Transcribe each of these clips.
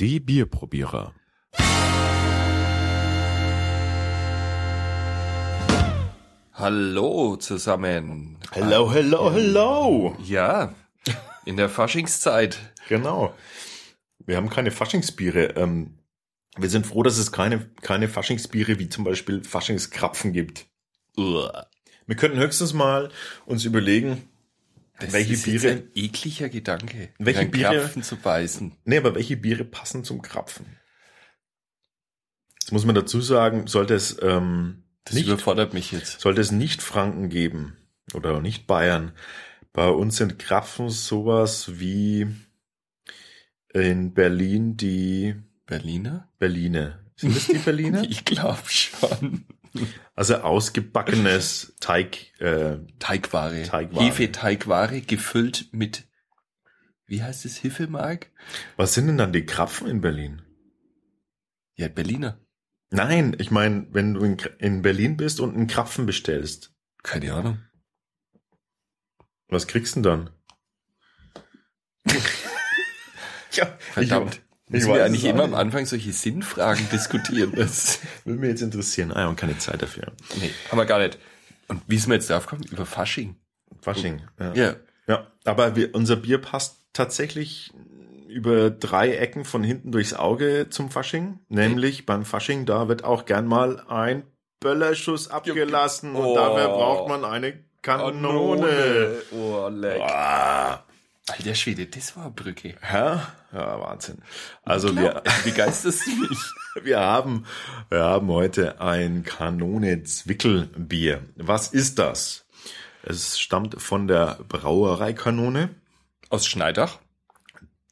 Die Bierprobierer. Hallo zusammen. Hello, hello, hello. Ja, in der Faschingszeit. Genau. Wir haben keine Faschingsbiere. Ähm, wir sind froh, dass es keine, keine Faschingsbiere wie zum Beispiel Faschingskrapfen gibt. Uah. Wir könnten höchstens mal uns überlegen, Das welche ist Biere, ein ekliger Gedanke. Welche Biere- Krapfen zu beißen. nee, aber welche Biere passen zum Krapfen? Jetzt muss man dazu sagen, sollte es, ähm, Das nicht, überfordert mich jetzt. sollte es nicht Franken geben oder nicht Bayern. Bei uns sind Krapfen sowas wie in Berlin die Berliner? Berliner. Sind das die Berliner? Ich glaube schon. Also ausgebackenes Teig, äh, Teigware. Teigware. Hefeteigware gefüllt mit, wie heißt es, Hefemark? was sind denn dann die Krapfen in Berlin? Ja, Berliner. Nein, ich meine, wenn du in, in Berlin bist und einen Krapfen bestellst, Keine Ahnung. was kriegst du denn dann? ja, Verdammt. Ich, Müssen wir eigentlich immer am. Anfang solche Sinnfragen diskutieren? Das, Würde mich jetzt interessieren. Ah, und keine Zeit dafür. nee, haben wir gar nicht. Und wie sind wir jetzt drauf gekommen? Über Fasching. Fasching. Ja. Ja. ja. Aber wir, unser Bier passt tatsächlich über drei Ecken von hinten durchs Auge zum Fasching. Nämlich beim Fasching, da wird auch gern mal ein Böllerschuss abgelassen und Oh. dafür braucht man eine Kanone. Oh, leck. Ah. Alter Schwede, das war eine Brücke. Ja, ja, Wahnsinn. Also wir, Wie begeisterst du mich? wir haben, wir haben heute ein Kanone Zwickelbier. Was ist das? Es stammt von der Brauerei Kanone. Aus Schneidach?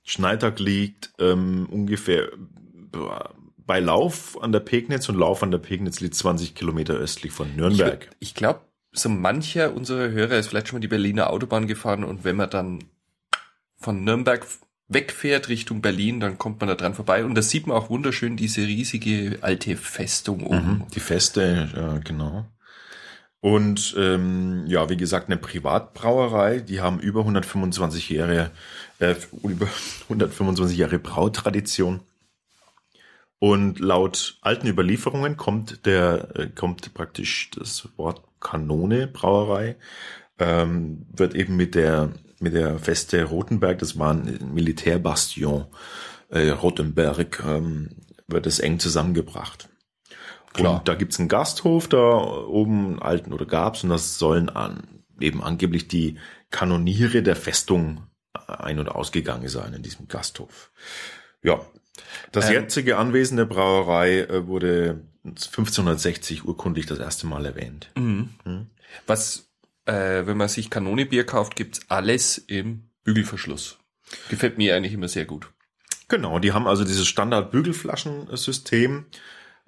Schneidach liegt ähm, ungefähr bei Lauf an der Pegnitz und Lauf an der Pegnitz liegt 20 Kilometer östlich von Nürnberg. Ich glaube, so mancher unserer Hörer ist vielleicht schon mal die Berliner Autobahn gefahren und wenn man dann von Nürnberg wegfährt Richtung Berlin, dann kommt man da dran vorbei und da sieht man auch wunderschön diese riesige alte Festung oben. Mhm, die Feste, ja, genau. Und ähm, ja, wie gesagt, eine Privatbrauerei, die haben über 125 Jahre, äh, über 125 Jahre Brautradition. Und laut alten Überlieferungen kommt der, äh, kommt praktisch das Wort Kanone Brauerei, ähm, wird eben mit der, mit der Feste Rotenberg, das war ein Militärbastion, äh, Rotenberg, ähm, wird es eng zusammengebracht. Klar. Und da gibt's einen Gasthof da oben, einen alten oder gab's, und das sollen an, eben angeblich die Kanoniere der Festung ein- und ausgegangen sein in diesem Gasthof. Ja. Das Ähm, jetzige Anwesen der Brauerei äh, wurde 1560 urkundlich das erste Mal erwähnt. Mhm. Was, äh, wenn man sich Kanonebier kauft, gibt's alles im Bügelverschluss. Gefällt mir eigentlich immer sehr gut. Genau, die haben also dieses Standard-Bügelflaschensystem,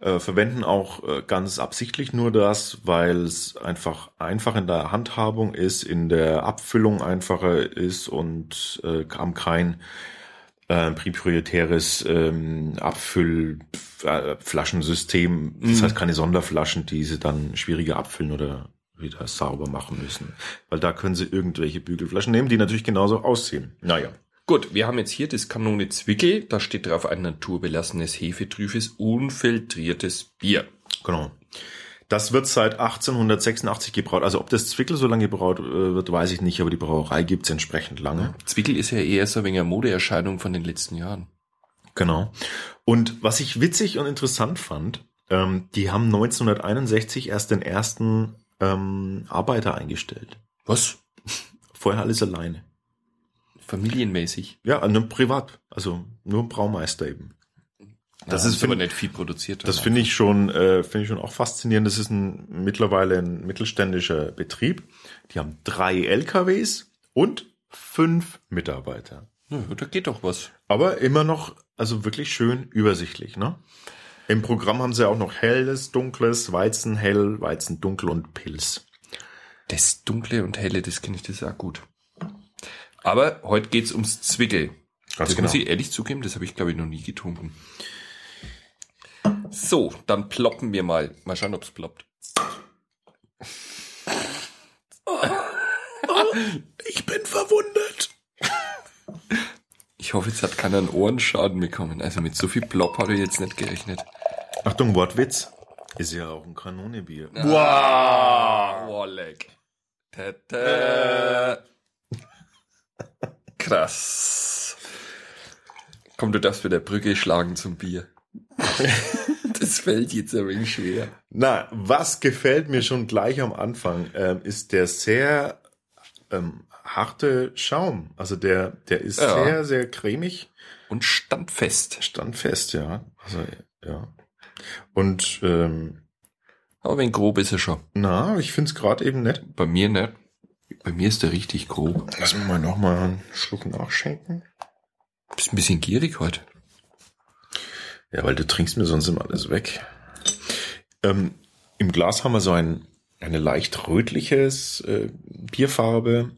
äh, verwenden auch äh, ganz absichtlich nur das, weil es einfach einfach in der Handhabung ist, in der Abfüllung einfacher ist und äh, haben kein äh, proprietäres ähm, Abfüllflaschensystem. Das Mhm. heißt keine Sonderflaschen, die sie dann schwieriger abfüllen oder wieder sauber machen müssen. Weil da können sie irgendwelche Bügelflaschen nehmen, die natürlich genauso aussehen. Naja. Gut, wir haben jetzt hier das Kanone Zwickel, da steht drauf ein naturbelassenes, hefetrübes, unfiltriertes Bier. Genau. Das wird seit 1886 gebraut. Also ob das Zwickel so lange gebraut äh, wird, weiß ich nicht, aber die Brauerei gibt's entsprechend lange. Zwickel ist ja eher so ein wenig eine Modeerscheinung von den letzten Jahren. Genau. Und was ich witzig und interessant fand, ähm, die haben 1961 erst den ersten ähm, Arbeiter eingestellt. Was? Vorher alles alleine. Familienmäßig. Ja, nur privat. Also nur ein Braumeister eben. Das Ja, ist, aber nicht viel produziert. Das finde ich schon, äh, finde ich schon auch faszinierend. Das ist ein mittlerweile ein mittelständischer Betrieb. Die haben drei LKWs und fünf Mitarbeiter. Ja, da geht doch was. Aber immer noch, also wirklich schön übersichtlich, ne? Im Programm haben sie auch noch helles, dunkles, Weizen hell, Weizen dunkel und Pilz. Das Dunkle und Helle, das kenne ich das auch gut. Aber heute geht's ums Zwickel. Ganz das genau. muss ich ehrlich zugeben, das habe ich glaube ich noch nie getrunken. So, dann ploppen wir mal. Mal schauen, ob's ploppt. Ich bin verwundet. Ich hoffe, jetzt hat keiner einen Ohrenschaden bekommen. Also mit so viel Plop hat er jetzt nicht gerechnet. Achtung, Wortwitz. Ist ja auch ein Kanonebier. Wow! Ohrleck. Tada. Krass. Komm, du darfst mit der Brücke schlagen zum Bier. das fällt jetzt ein wenig schwer. Na, was gefällt mir schon gleich am Anfang, ähm, ist der sehr ähm, harte Schaum. Also der, der ist Ja. sehr, sehr cremig, Und standfest. standfest, ja. Also, ja. Und ähm, Aber wenn grob ist er schon. na, ich find's gerade eben nett. Bei mir nicht. Bei mir ist er richtig grob. Lass mir mal noch mal einen Schluck nachschenken. Bist ein bisschen gierig heute. Ja, weil du trinkst mir sonst immer alles weg. Ähm, Im Glas haben wir so ein eine leicht rötliches äh, Bierfarbe.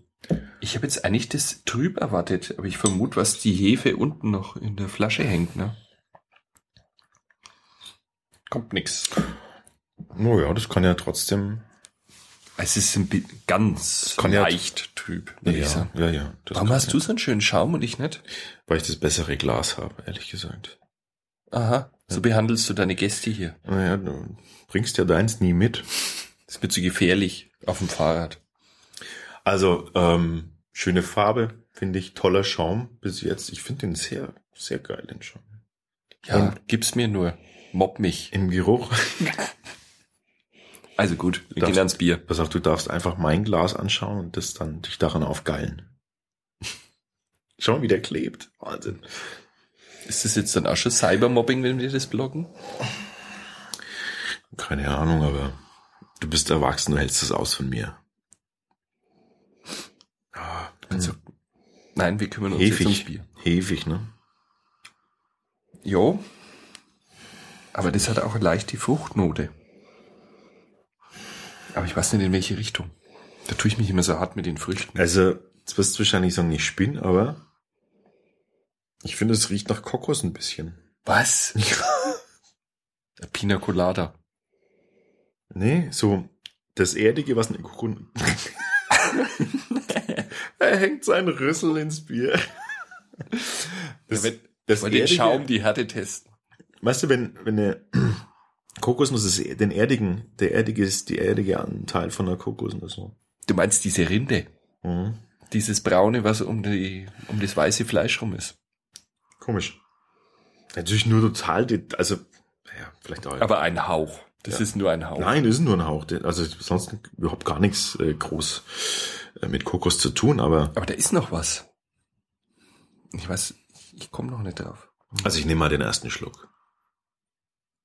Ich habe jetzt eigentlich das trüb erwartet, aber ich vermute, was die Hefe unten noch in der Flasche hängt, ne? Kommt nix. Oh ja, das kann ja trotzdem. Es ist ein ganz kann ja- leicht trüb, würde ich Ja, sagen. ja, ja. Warum hast ja, du so einen schönen Schaum und ich nicht? Weil ich das bessere Glas habe, ehrlich gesagt. Aha, so behandelst du deine Gäste hier. Naja, du bringst ja deins nie mit. Das mir zu gefährlich auf dem Fahrrad. Also, ähm, schöne Farbe, finde ich, toller Schaum bis jetzt. Ich finde den sehr, sehr geil, den Schaum. Ja, Und- gib's mir nur. Mobb mich. Im Geruch. Also gut, wir Darfst- gehen ans Bier. Pass auf, du darfst einfach mein Glas anschauen und das dann dich daran aufgeilen. Schau mal, wie der klebt. Wahnsinn. Ist das jetzt dann auch schon Cybermobbing, wenn wir das bloggen? Keine Ahnung, aber du bist erwachsen, du hältst das aus von mir. Ah, Also, nein, wir kümmern uns jetzt ums Hefig. Bier. Hefig, ne? Jo. Aber das hat auch leicht die Fruchtnote. Aber ich weiß nicht in welche Richtung. Da tue ich mich immer so hart mit den Früchten. Also, jetzt wirst du wahrscheinlich sagen, ich spinn, aber ich finde, es riecht nach Kokos ein bisschen. Was? Pina Colada. Nee, so das Erdige, was eine Kokon... er hängt sein Rüssel ins Bier. Das, Ja, wenn- das Mal den Schaum die Härte testen. Weißt du, wenn, wenn eine Kokosnuss ist, den erdigen, der erdige ist die erdige Anteil von der Kokosnuss. so. Du meinst diese Rinde? Mhm. Dieses braune, was um, die, um das weiße Fleisch rum ist. Komisch. Natürlich nur total, also, ja, vielleicht auch. Aber ein Hauch. Das Ja. ist nur ein Hauch. Nein, das ist nur ein Hauch. Also sonst überhaupt gar nichts äh, groß äh, mit Kokos zu tun, aber Aber da ist noch was. Ich weiß, ich komme noch nicht drauf. also ich nehme mal den ersten Schluck.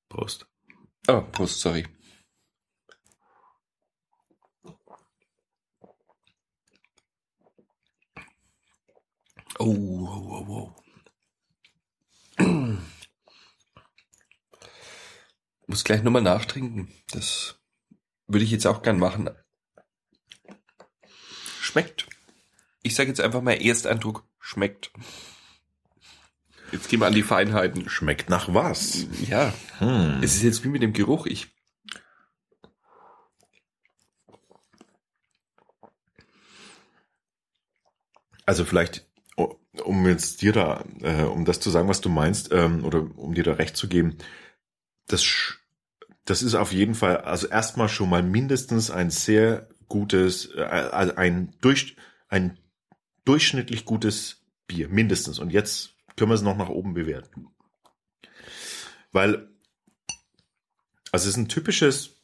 Prost. Oh, Prost, sorry. Oh, wow, wow, wow. Muss gleich nochmal nachtrinken. Das würde ich jetzt auch gern machen. Schmeckt. Ich sage jetzt einfach mal Ersteindruck. Schmeckt. Jetzt gehen wir an die Feinheiten. Schmeckt nach was? Ja, Hm. es ist jetzt wie mit dem Geruch. Ich Also vielleicht, um jetzt dir da, äh, um das zu sagen, was du meinst, ähm, oder um dir da recht zu geben, das, das ist auf jeden Fall, also erstmal schon mal mindestens ein sehr gutes, äh, also ein, durch, ein durchschnittlich gutes Bier, mindestens. Und jetzt können wir es noch nach oben bewerten. Weil, also es ist ein typisches,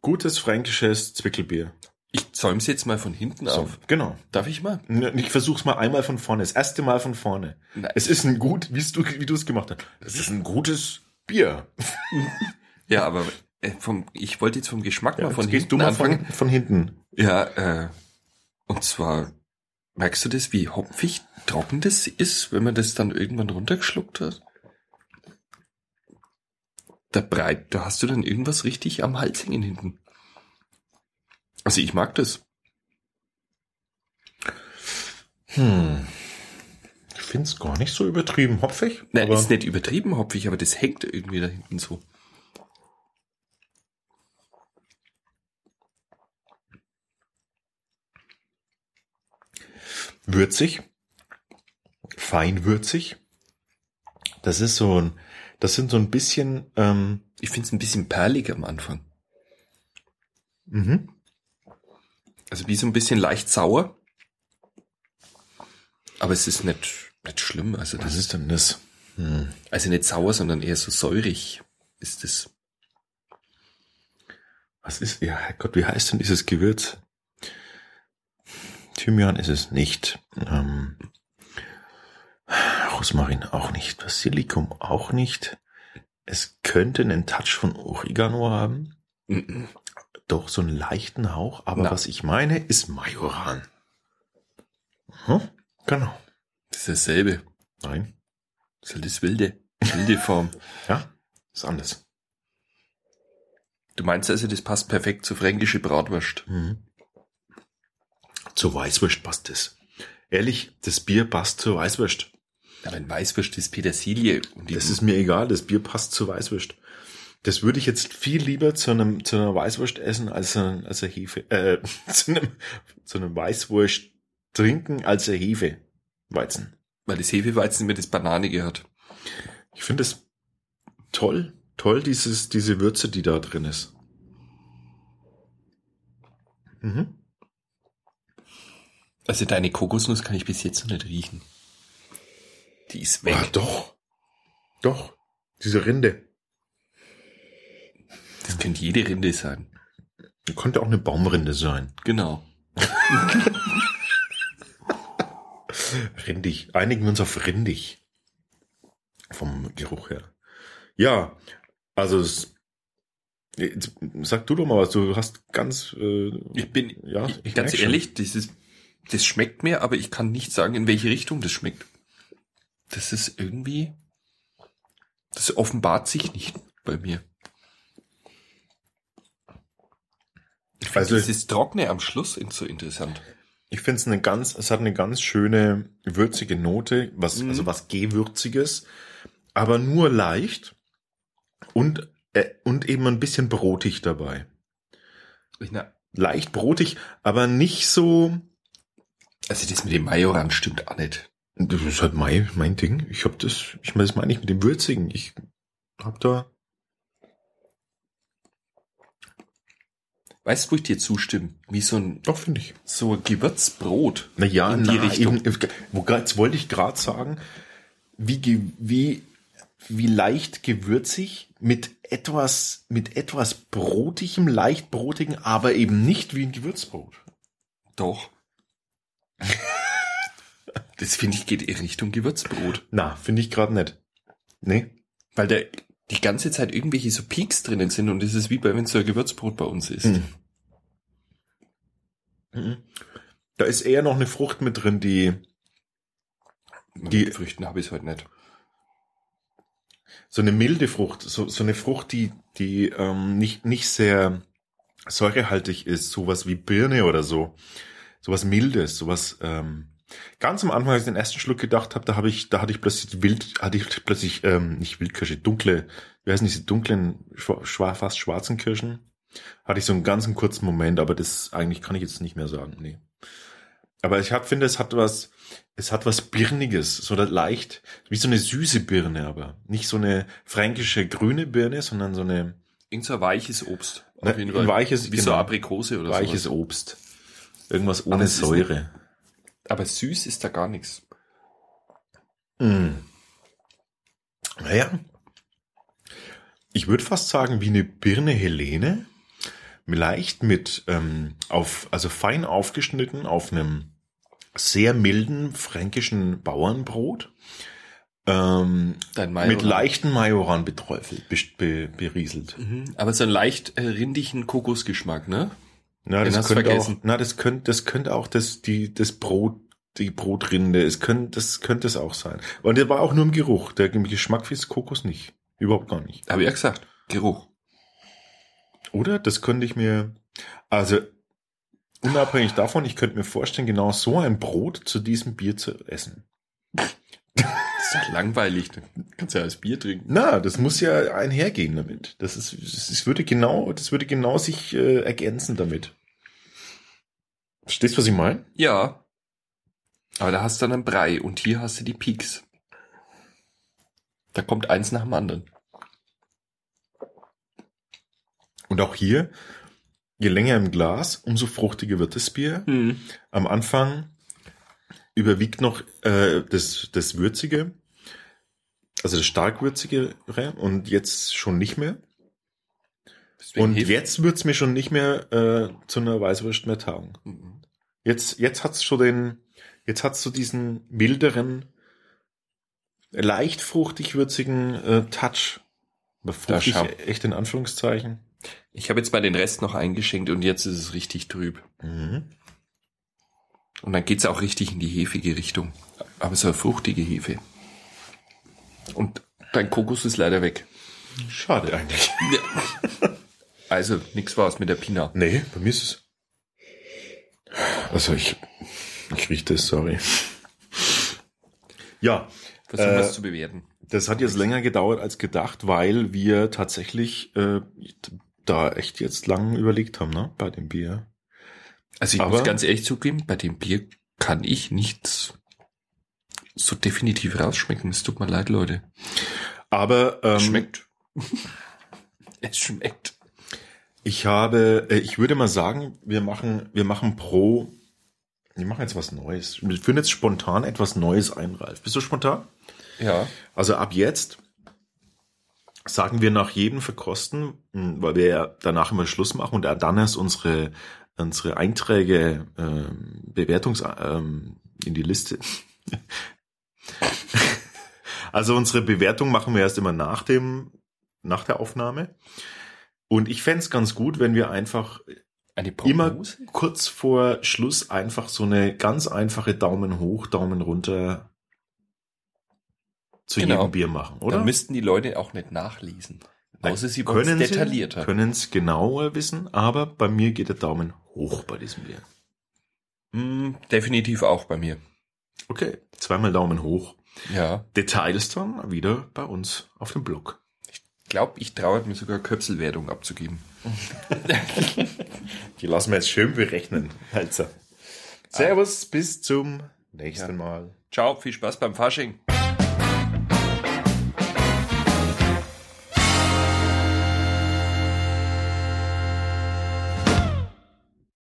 gutes fränkisches Zwickelbier. Ich zäum's jetzt mal von hinten So, auf. genau. Darf ich mal? Ich versuch's mal einmal von vorne. Das erste Mal von vorne. Nein. Es ist ein gut, wie du, wie du es gemacht hast. Es ist ein gutes Bier. Ja, aber äh, vom, ich wollte jetzt vom Geschmack mal von Jetzt gehst hinten du mal anfangen. von, von hinten. Ja, äh, und zwar, merkst du das, wie hopfig trocken das ist, wenn man das dann irgendwann runtergeschluckt hat? Da breit, da hast du dann irgendwas richtig am Hals hängen hinten. Also ich mag das. Hm. Ich find's gar nicht so übertrieben hopfig. Nein, ist nicht übertrieben hopfig, aber das hängt irgendwie da hinten so. Würzig. feinwürzig. Das ist so ein, das sind so ein bisschen, ähm, Ich finde es ein bisschen perlig am Anfang. mhm. Also wie so ein bisschen leicht sauer. Aber es ist nicht, nicht schlimm. Also was das ist ist denn das? Hm. also nicht sauer, sondern eher so säurig ist es. Was ist, ja, Gott, wie heißt denn dieses Gewürz? Thymian ist es nicht. Ähm, Rosmarin auch nicht. Basilikum auch nicht. Es könnte einen Touch von Oregano haben. Mhm. Doch, so einen leichten Hauch. Aber Na. was ich meine, ist Majoran. Hm? Genau. Das ist dasselbe. Nein. Das ist halt das wilde, wilde Form. Ja, ist anders. Du meinst also, das passt perfekt zu fränkische Bratwurst. Mhm. Zur Weißwurst passt es. Ehrlich, das Bier passt zur Weißwurst. Aber ein Weißwurst ist Petersilie. Und Das ist mir egal, das Bier passt zur Weißwurst. Das würde ich jetzt viel lieber zu einem zu einer Weißwurst essen als ein, als eine Hefe äh, zu einem zu einem Weißwurst trinken als eine Hefe Weizen. weil das Hefeweizen immer das Bananige hat. Ich finde es toll, toll dieses diese Würze, die da drin ist. Mhm. Also deine Kokosnuss kann ich bis jetzt noch nicht riechen. Die ist weg. Ah, doch. Doch. Diese Rinde. Das könnte jede Rinde sein. Könnte auch eine Baumrinde sein. Genau. Rindig. Einigen wir uns auf rindig. Vom Geruch her. Ja, also es, sag du doch mal was. Du hast ganz, äh, Ich bin, ja, ich, ganz merk schon. ehrlich, das ist, das schmeckt mir, aber ich kann nicht sagen, in welche Richtung das schmeckt. Das ist irgendwie, das offenbart sich nicht bei mir. Ich finde Also- dieses Trockene am Schluss ist so interessant. Ich finde es eine ganz, es hat eine ganz schöne würzige Note, was, Mhm. also was Gewürziges, aber nur leicht und, äh, und eben ein bisschen brotig dabei. Na, Leicht brotig, aber nicht so, Also das mit dem Majoran stimmt auch nicht. das ist halt mein, mein Ding. Ich hab das, ich meine, das meine ich mit dem Würzigen. Ich hab da, Weißt du, wo ich dir zustimme? Wie so ein, doch finde ich. so ein Gewürzbrot. Na ja, In die na, Richtung. Eben, wo, jetzt wollte ich gerade sagen, wie, wie, wie leicht gewürzig mit etwas, mit etwas brotigem, leicht brotigen, aber eben nicht wie ein Gewürzbrot. Doch. das finde ich geht in Richtung Gewürzbrot. Na, finde ich gerade nicht. Nee. Weil da die ganze Zeit irgendwelche so Peaks drinnen sind und das ist wie bei, wenn so ein Gewürzbrot bei uns ist. Mhm. Mhm. Da ist eher noch eine Frucht mit drin, die Die Die- Früchten habe ich heute nicht. so eine milde Frucht, so, so eine Frucht, die, die ähm, nicht, nicht sehr säurehaltig ist, sowas wie Birne oder so. Sowas Mildes, sowas, ähm, ganz am Anfang, als ich den ersten Schluck gedacht habe, da habe ich, da hatte ich plötzlich wild, hatte ich plötzlich, ähm, nicht Wildkirsche, dunkle, wie heißen diese dunklen, schwa- fast schwarzen Kirschen? Hatte ich so einen ganzen kurzen Moment, aber das eigentlich kann ich jetzt nicht mehr sagen, nee. Aber ich hab, finde, es hat was, es hat was Birniges, so leicht, wie so eine süße Birne, aber nicht so eine fränkische grüne Birne, sondern so eine Irgend so ein weiches Obst. Ne, ein weiches- wie so genau. Aprikose oder weiches sowas. Obst. Irgendwas Aber ohne ist Säure. Aber süß ist da gar nichts. Mm. Naja. Ich würde fast sagen, wie eine Birne Helene. Leicht mit, ähm, auf, also fein aufgeschnitten auf einem sehr milden fränkischen Bauernbrot. Ähm, mit leichten Majoran beträufelt, be, be, berieselt. Mhm. Aber so einen leicht äh, rindigen Kokosgeschmack, ne? Na, Den das könnte auch, vergessen. na, das könnte, das könnte auch das, die, das Brot, die Brotrinde, es könnte, das könnte es auch sein. Und der war auch nur im Geruch. Der Geschmack ist Kokos nicht. Überhaupt gar nicht. Habe ich ja gesagt. Geruch. Oder? Das könnte ich mir, also, unabhängig davon, ich könnte mir vorstellen, genau so ein Brot zu diesem Bier zu essen. Ist doch langweilig. Du kannst ja als Bier trinken. Na, das muss ja einhergehen damit. Das ist, das würde genau, das würde genau sich äh, ergänzen damit. Verstehst du, was ich meine? Ja. Aber da hast du dann einen Brei und hier hast du die Peaks. Da kommt eins nach dem anderen. Und auch hier, je länger im Glas, umso fruchtiger wird das Bier. Mhm. Am Anfang überwiegt noch äh, das, das Würzige, also das starkwürzigere und jetzt schon nicht mehr. Deswegen Und hilft- jetzt wird's mir schon nicht mehr äh, zu einer Weißwurst mehr taugen. Mhm. Jetzt, jetzt hat's schon den, jetzt hat's so diesen milderen, leicht fruchtig würzigen äh, Touch. Aber fruchtig, echt in Anführungszeichen. Ich habe jetzt mal den Rest noch eingeschenkt und jetzt ist es richtig trüb. Mhm. Und dann geht's auch richtig in die hefige Richtung. Aber so eine fruchtige Hefe. Und dein Kokos ist leider weg. Schade eigentlich. Also, nix war's mit der Pina. Nee, bei mir ist es. Also ich, ich rieche das, sorry. Ja, Versuchen Äh, wir es zu bewerten. das hat jetzt länger gedauert als gedacht, weil wir tatsächlich äh, da echt jetzt lang überlegt haben, ne, bei dem Bier. Also ich aber- muss ganz ehrlich zugeben, bei dem Bier kann ich nichts so definitiv rausschmecken. Es tut mir leid, Leute. Aber ähm, Es schmeckt. es schmeckt. ich habe, äh, ich würde mal sagen, wir machen, wir machen pro, wir machen jetzt was Neues. Wir führen jetzt spontan etwas Neues ein, Ralf. Bist du spontan? Ja. Also ab jetzt sagen wir nach jedem Verkosten, mh, weil wir ja danach immer Schluss machen und dann erst unsere, unsere Einträge ähm, Bewertungs ähm, in die Liste. Also unsere Bewertung machen wir erst immer nach dem, nach der Aufnahme. Und ich fänd's ganz gut, wenn wir einfach immer kurz vor Schluss einfach so eine ganz einfache Daumen hoch, Daumen runter zu Genau. jedem Bier machen, oder? Da müssten die Leute auch nicht nachlesen. Nein, Außer sie wollen es detaillierter. Können es genauer wissen, aber bei mir geht der Daumen hoch bei diesem Bier. Mm, definitiv auch bei mir. Okay, zweimal Daumen hoch. Ja. Details dann wieder bei uns auf dem Blog. Ich glaube, ich traue mir sogar Köpselwertung abzugeben. Die lassen wir jetzt schön berechnen. Also. Servus, bis zum nächsten Mal. Ciao, viel Spaß beim Fasching.